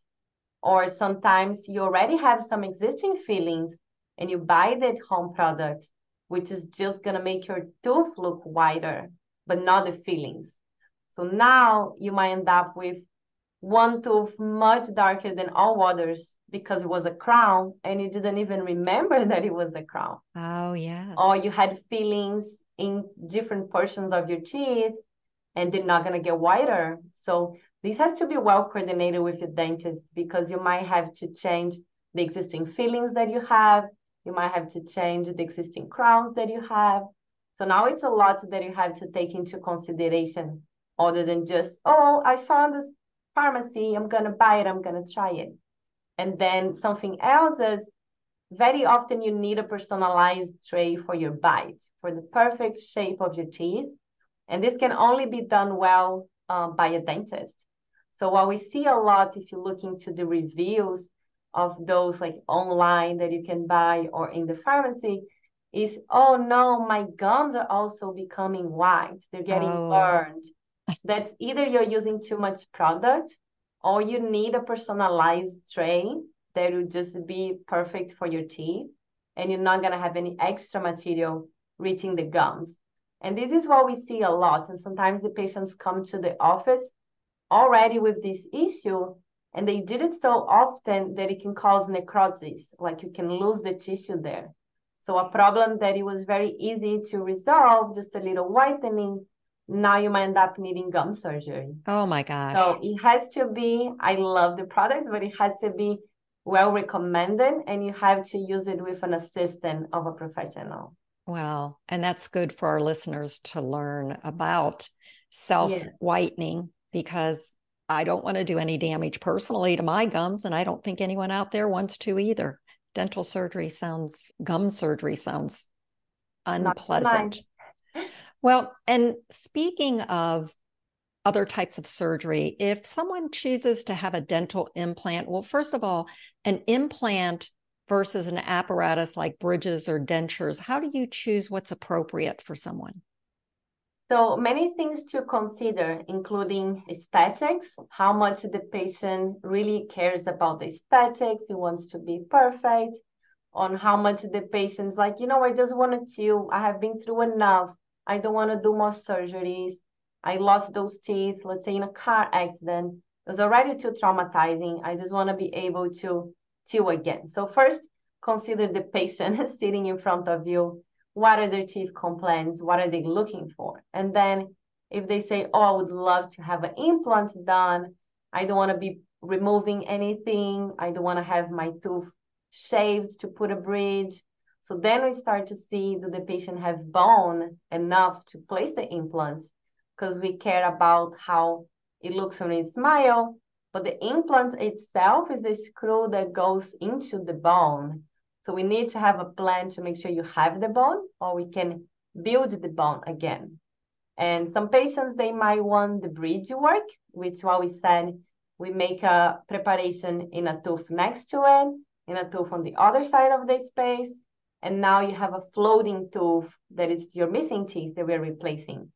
Or sometimes you already have some existing fillings and you buy that home product, which is just going to make your tooth look whiter, but not the fillings. So now you might end up with one tooth much darker than all others because it was a crown and you didn't even remember that it was a crown. Oh, yes. Or you had fillings in different portions of your teeth and they're not going to get whiter. So this has to be well coordinated with your dentist because you might have to change the existing fillings that you have. You might have to change the existing crowns that you have. So now it's a lot that you have to take into consideration other than just, oh, I saw this pharmacy, I'm going to buy it, I'm going to try it. And then something else is very often you need a personalized tray for your bite, for the perfect shape of your teeth. And this can only be done well um, by a dentist. So what we see a lot, if you look into the reviews of those like online that you can buy or in the pharmacy, is oh no, my gums are also becoming white. They're getting oh. burned that's either you're using too much product or you need a personalized tray that will just be perfect for your teeth and you're not going to have any extra material reaching the gums. And this is what we see a lot. And sometimes the patients come to the office already with this issue And they did it so often that it can cause necrosis, like you can lose the tissue there. So a problem that it was very easy to resolve, just a little whitening, now you might end up needing gum surgery. Oh my gosh. So it has to be, I love the product, but it has to be well recommended and you have to use it with an assistant of a professional. Well, and that's good for our listeners to learn about self whitening. Because I don't want to do any damage personally to my gums, and I don't think anyone out there wants to either. Dental surgery sounds, gum surgery sounds unpleasant. Well, and speaking of other types of surgery, if someone chooses to have a dental implant, well, first of all, an implant versus an apparatus like bridges or dentures, how do you choose what's appropriate for someone? So many things to consider, including aesthetics, how much the patient really cares about the aesthetics, he wants to be perfect, on how much the patient's like, you know, I just wanted to, I have been through enough. I don't want to do more surgeries. I lost those teeth, let's say in a car accident. It was already too traumatizing. I just want to be able to chew again. So first, consider the patient sitting in front of you what are their chief complaints? What are they looking for? And then if they say oh i would love to have an implant done. I don't want to be removing anything. I don't want to have my tooth shaved to put a bridge. So then we start to see do the patient have bone enough to place the implant because we care about how it looks when they smile but the implant itself is the screw that goes into the bone so we need to have a plan to make sure you have the bone or we can build the bone again. And some patients, they might want the bridge work, which what we said, we make a preparation in a tooth next to it, in a tooth on the other side of the space. And now you have a floating tooth that is your missing teeth that we're replacing.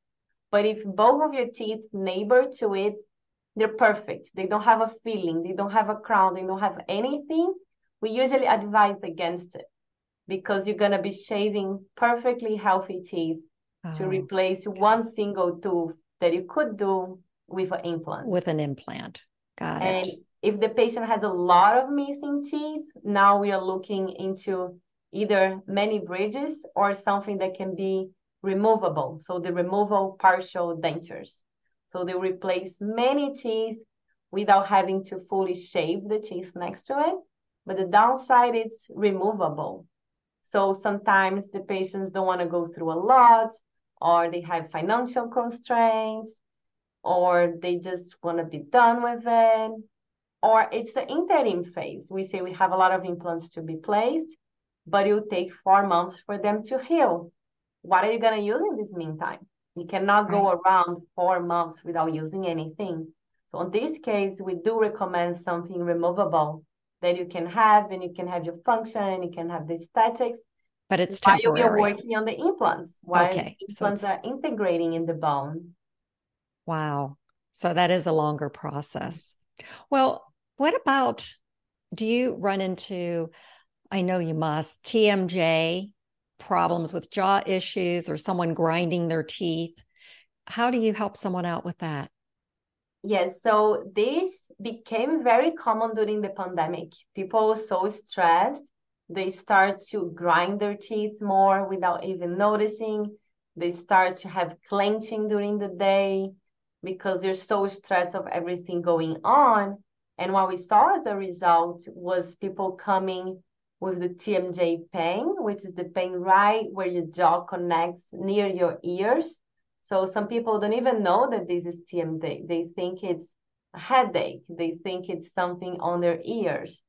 But if both of your teeth neighbor to it, they're perfect. They don't have a filling, they don't have a crown, they don't have anything we usually advise against it because you're going to be shaving perfectly healthy teeth oh. to replace one single tooth that you could do with an implant. With an implant. Got it. and it. if the patient has a lot of missing teeth, now we are looking into either many bridges or something that can be removable. So the removal partial dentures. So they replace many teeth without having to fully shave the teeth next to it but the downside is removable. So sometimes the patients don't want to go through a lot, or they have financial constraints, or they just want to be done with it, or it's the interim phase. We say we have a lot of implants to be placed, but it will take four months for them to heal. What are you going to use in this meantime? You cannot go around four months without using anything. So in this case, we do recommend something removable that you can have and you can have your function, you can have the aesthetics. But it's temporary. While you're working on the implants, while okay. implants so are integrating in the bone. Wow. So that is a longer process. Well, what about do you run into, I know you must, TMJ problems with jaw issues or someone grinding their teeth? How do you help someone out with that? Yes, so this became very common during the pandemic. People were so stressed, they start to grind their teeth more without even noticing. They start to have clenching during the day because they're so stressed of everything going on. And what we saw as a result was people coming with the TMJ pain, which is the pain right where your jaw connects near your ears. So some people don't even know that this is TMJ. They think it's headache. They think it's something on their ears.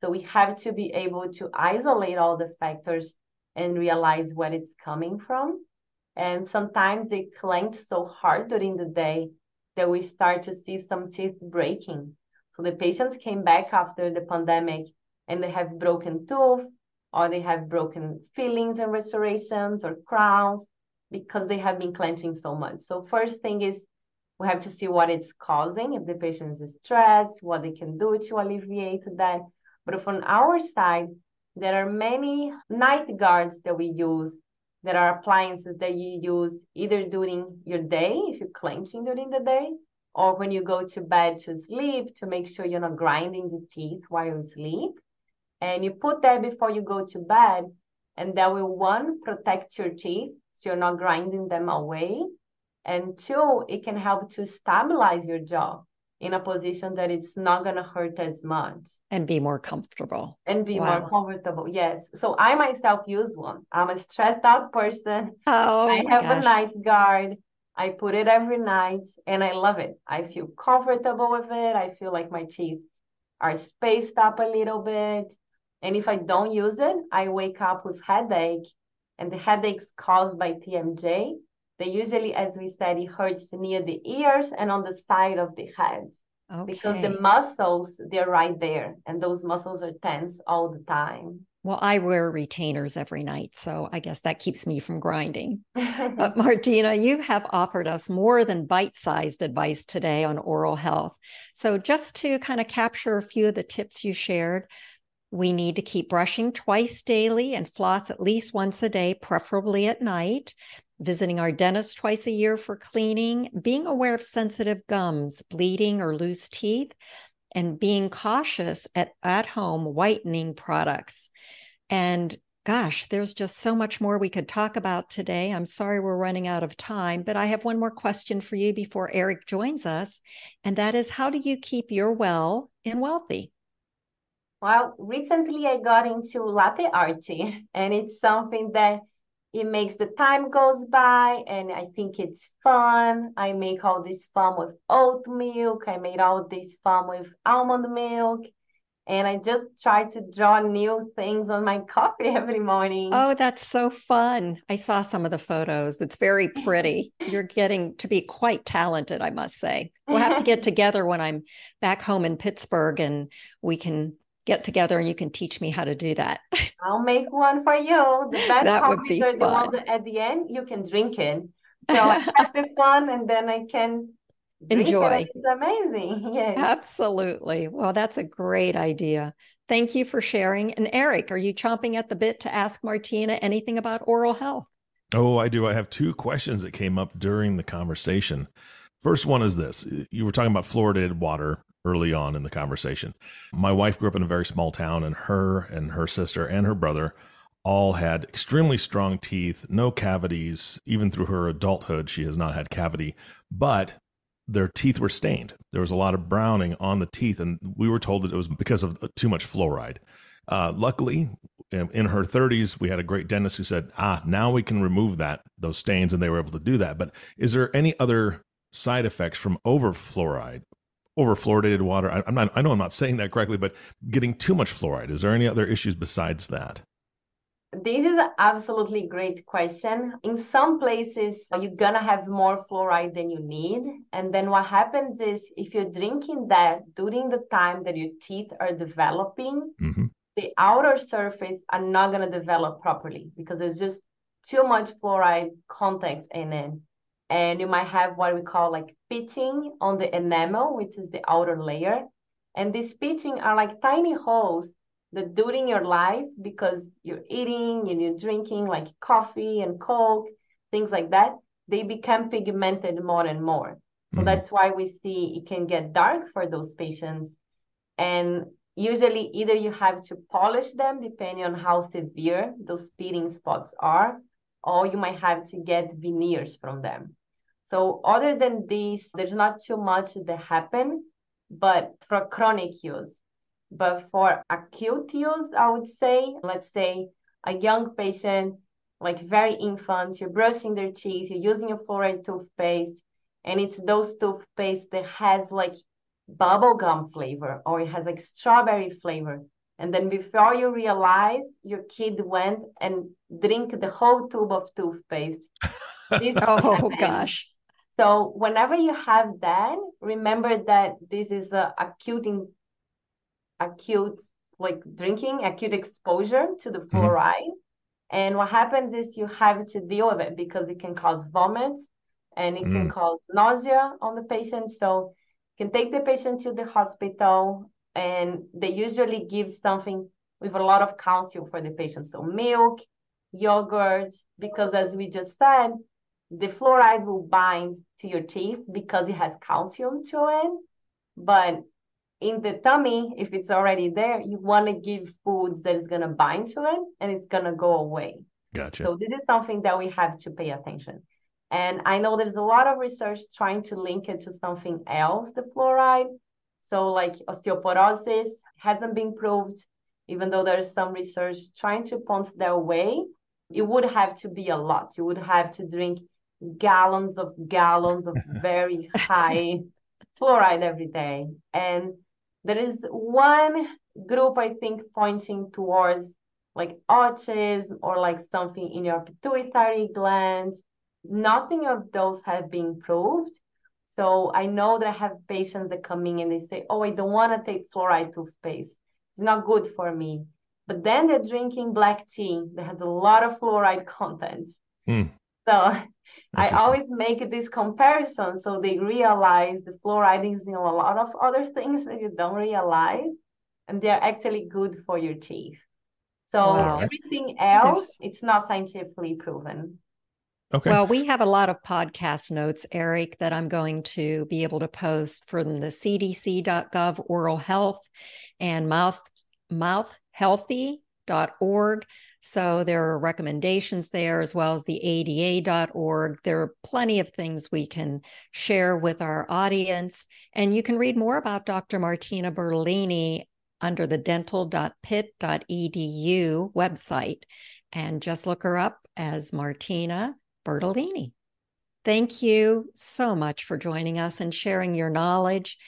So we have to be able to isolate all the factors and realize where it's coming from. And sometimes they clench so hard during the day that we start to see some teeth breaking. So the patients came back after the pandemic and they have broken tooth or they have broken fillings and restorations or crowns because they have been clenching so much. So first thing is we have to see what it's causing, if the patient is stressed, what they can do to alleviate that. But from our side, there are many night guards that we use that are appliances that you use either during your day, if you're clenching during the day, or when you go to bed to sleep to make sure you're not grinding the teeth while you sleep. And you put that before you go to bed, and that will one protect your teeth so you're not grinding them away. And two, it can help to stabilize your jaw in a position that it's not going to hurt as much. And be more comfortable. And be wow. more comfortable yes. So i myself use one. I'm a stressed out person. Oh i have gosh. a night guard. I put it every night and i love it. I feel comfortable with it. I feel like my teeth are spaced up a little bit. And if i don't use it i wake up with headache. And the headaches caused by tmj they usually, as we said, it hurts near the ears and on the side of the heads. Okay. Because the muscles, they're right there, and those muscles are tense all the time. Well, I wear retainers every night, so I guess that keeps me from grinding. but Martinna, you have offered us more than bite sized advice today on oral health. So, just to kind of capture a few of the tips you shared, we need to keep brushing twice daily and floss at least once a day, preferably at night visiting our dentist twice a year for cleaning, being aware of sensitive gums, bleeding, or loose teeth, and being cautious at at home whitening products. And gosh, there's just so much more we could talk about today. I'm sorry we're running out of time, but I have one more question for you before Eric joins us. And that is how do you keep your well and wealthy? Well, recently I got into latte art, and it's something that it makes the time goes by and i think it's fun. I make all this fun with oat milk. I made all this fun with almond milk. And i just try to draw new things on my coffee every morning. Oh that's so fun. I saw some of the photos. It's very pretty. You're getting to be quite talented i must say. We'll have to get together when i'm back home in pittsburgh and we can get together and you can teach me how to do that. I'll make one for you. The best that would be fun. the one at the end you can drink it. So I have the fun and then I can enjoy. It. It's amazing. Yes. Absolutely. Well, that's a great idea. Thank you for sharing. And Eric, are you chomping at the bit to ask Martinna anything about oral health? Oh, I do. I have two questions that came up during the conversation. First one is this you were talking about fluoridated water early on in the conversation. My wife grew up in a very small town, and her and her sister and her brother all had extremely strong teeth, no cavities. Even through her adulthood, she has not had cavity, but their teeth were stained. There was a lot of browning on the teeth, and we were told that it was because of too much fluoride. Uh, luckily, in her 30s, we had a great dentist who said, "Ah, now we can remove that those stains," and they were able to do that. But is there any other side effects from over fluoride over fluoridated water. I, am not. I know I'm not saying that correctly, but getting too much fluoride. Is there any other issues besides that? This is an absolutely great question. In some places, you're gonna have more fluoride than you need, and then what happens is if you're drinking that during the time that your teeth are developing, mm-hmm. the outer surface are not gonna develop properly because there's just too much fluoride contact in it and you might have what we call like pitting on the enamel, which is the outer layer. And these pitting are like tiny holes that during your life, because you're eating and you're drinking like coffee and Coke, things like that, they become pigmented more and more. So mm-hmm. that's why we see it can get dark for those patients. And usually either you have to polish them depending on how severe those pitting spots are, or you might have to get veneers from them. So other than this, there's not too much that happen, but for chronic use. But for acute use, I would say, let's say a young patient, like very infant, you're brushing their teeth, you're using a fluoride toothpaste, and it's those toothpaste that has like bubblegum flavor or it has like strawberry flavor. And then before you realize, your kid went and drink the whole tube of toothpaste. oh gosh. So whenever you have that, remember that this is a acute in, acute like drinking, acute exposure to the mm-hmm. fluoride. Mm-hmm. And what happens is you have to deal with it because it can cause vomit and it mm. can cause nausea on the patient. So you can take the patient to the hospital and they usually give something with a lot of calcium for the patient. So milk, yogurt, because as we just said, the fluoride will bind to your teeth because it has calcium to it. But in the tummy, if it's already there, you want to give foods that is going to bind to it and it's going to go away. Gotcha. So this is something that we have to pay attention. And I know there's a lot of research trying to link it to something else, the fluoride. So like osteoporosis hasn't been proved, even though there's some research trying to point that way. It would have to be a lot. You would have to drink gallons of gallons of very high fluoride every day. And there is one group, I think, pointing towards like autism or like something in your pituitary gland. Nothing of those have been proved. So I know that I have patients that come in and they say, Oh, I don't want to take fluoride toothpaste. It's not good for me. But then they're drinking black tea that has a lot of fluoride content. Hmm. So I always make this comparison so they realize the fluoride is in a lot of other things that you don't realize, and they're actually good for your teeth. So wow. everything else, it's not scientifically proven. Okay. Well, we have a lot of podcast notes, Eric, that I'm going to be able to post from the cdc.gov oral health and mouth mouthhealthy.org. So there are recommendations there as well as the ada.org. There are plenty of things we can share with our audience. And you can read more about Dr. Martinna Bertolini under the dental.pitt.edu website and just look her up as Martinna Bertolini. Thank you so much for joining us and sharing your knowledge.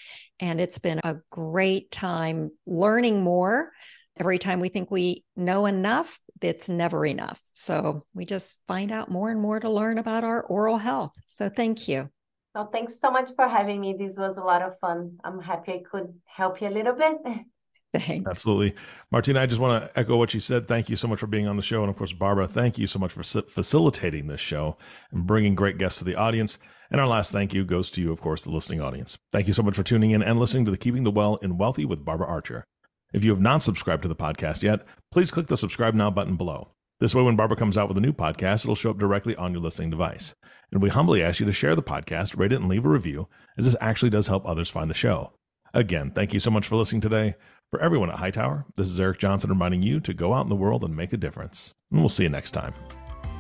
And it's been a great time learning more. Every time we think we know enough, it's never enough. So we just find out more and more to learn about our oral health. So thank you. Well, thanks so much for having me. This was a lot of fun. I'm happy I could help you a little bit. Thanks. Absolutely. Martinna, I just want to echo what you said. Thank you so much for being on the show. And of course, Barbara, thank you so much for facilitating this show and bringing great guests to the audience. And our last thank you goes to you, of course, the listening audience. Thank you so much for tuning in and listening to the Keeping the Well in Wealthy with Barbara Archer. If you have not subscribed to the podcast yet, please click the subscribe now button below. This way, when Barbara comes out with a new podcast, it'll show up directly on your listening device. And we humbly ask you to share the podcast, rate it, and leave a review, as this actually does help others find the show. Again, thank you so much for listening today. For everyone at Hightower, this is Eric Johnson reminding you to go out in the world and make a difference. And we'll see you next time.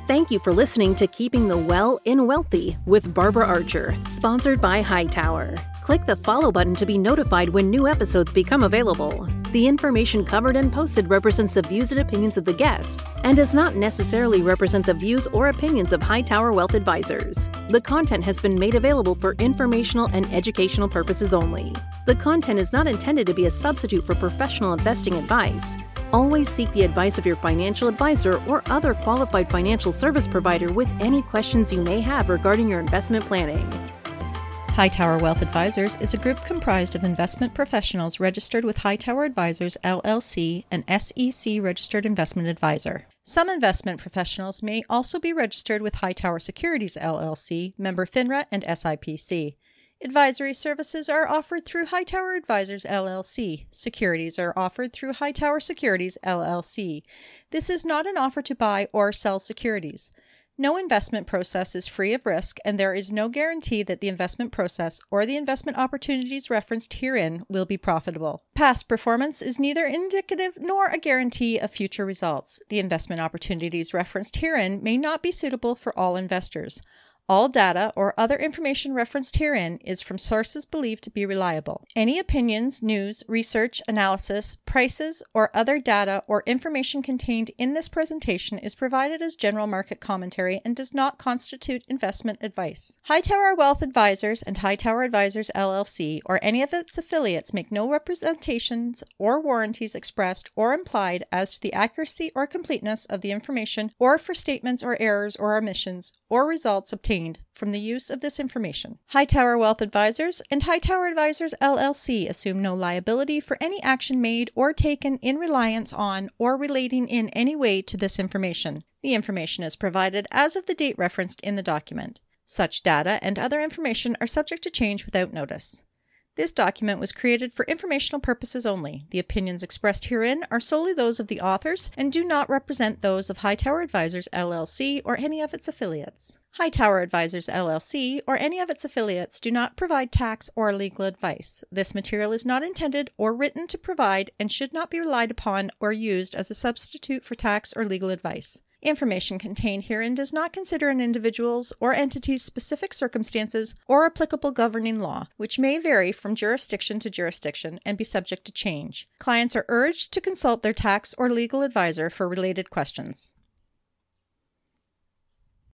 Thank you for listening to Keeping the Well in Wealthy with Barbara Archer, sponsored by Hightower. Click the follow button to be notified when new episodes become available. The information covered and posted represents the views and opinions of the guest and does not necessarily represent the views or opinions of Hightower Wealth Advisors. The content has been made available for informational and educational purposes only. The content is not intended to be a substitute for professional investing advice. Always seek the advice of your financial advisor or other qualified financial service provider with any questions you may have regarding your investment planning. Hightower Wealth Advisors is a group comprised of investment professionals registered with Hightower Advisors LLC, an SEC registered investment advisor. Some investment professionals may also be registered with Hightower Securities LLC, member FINRA and SIPC. Advisory services are offered through Hightower Advisors LLC. Securities are offered through Hightower Securities LLC. This is not an offer to buy or sell securities. No investment process is free of risk, and there is no guarantee that the investment process or the investment opportunities referenced herein will be profitable. Past performance is neither indicative nor a guarantee of future results. The investment opportunities referenced herein may not be suitable for all investors. All data or other information referenced herein is from sources believed to be reliable. Any opinions, news, research, analysis, prices, or other data or information contained in this presentation is provided as general market commentary and does not constitute investment advice. Hightower Wealth Advisors and Hightower Advisors LLC or any of its affiliates make no representations or warranties expressed or implied as to the accuracy or completeness of the information or for statements or errors or omissions or results obtained obtained from the use of this information. Hightower Wealth Advisors and Hightower Advisors LLC assume no liability for any action made or taken in reliance on or relating in any way to this information. The information is provided as of the date referenced in the document. Such data and other information are subject to change without notice. This document was created for informational purposes only. The opinions expressed herein are solely those of the authors and do not represent those of Hightower Advisors LLC or any of its affiliates. Hightower Advisors LLC or any of its affiliates do not provide tax or legal advice. This material is not intended or written to provide and should not be relied upon or used as a substitute for tax or legal advice. Information contained herein does not consider an individual's or entity's specific circumstances or applicable governing law, which may vary from jurisdiction to jurisdiction and be subject to change. Clients are urged to consult their tax or legal advisor for related questions.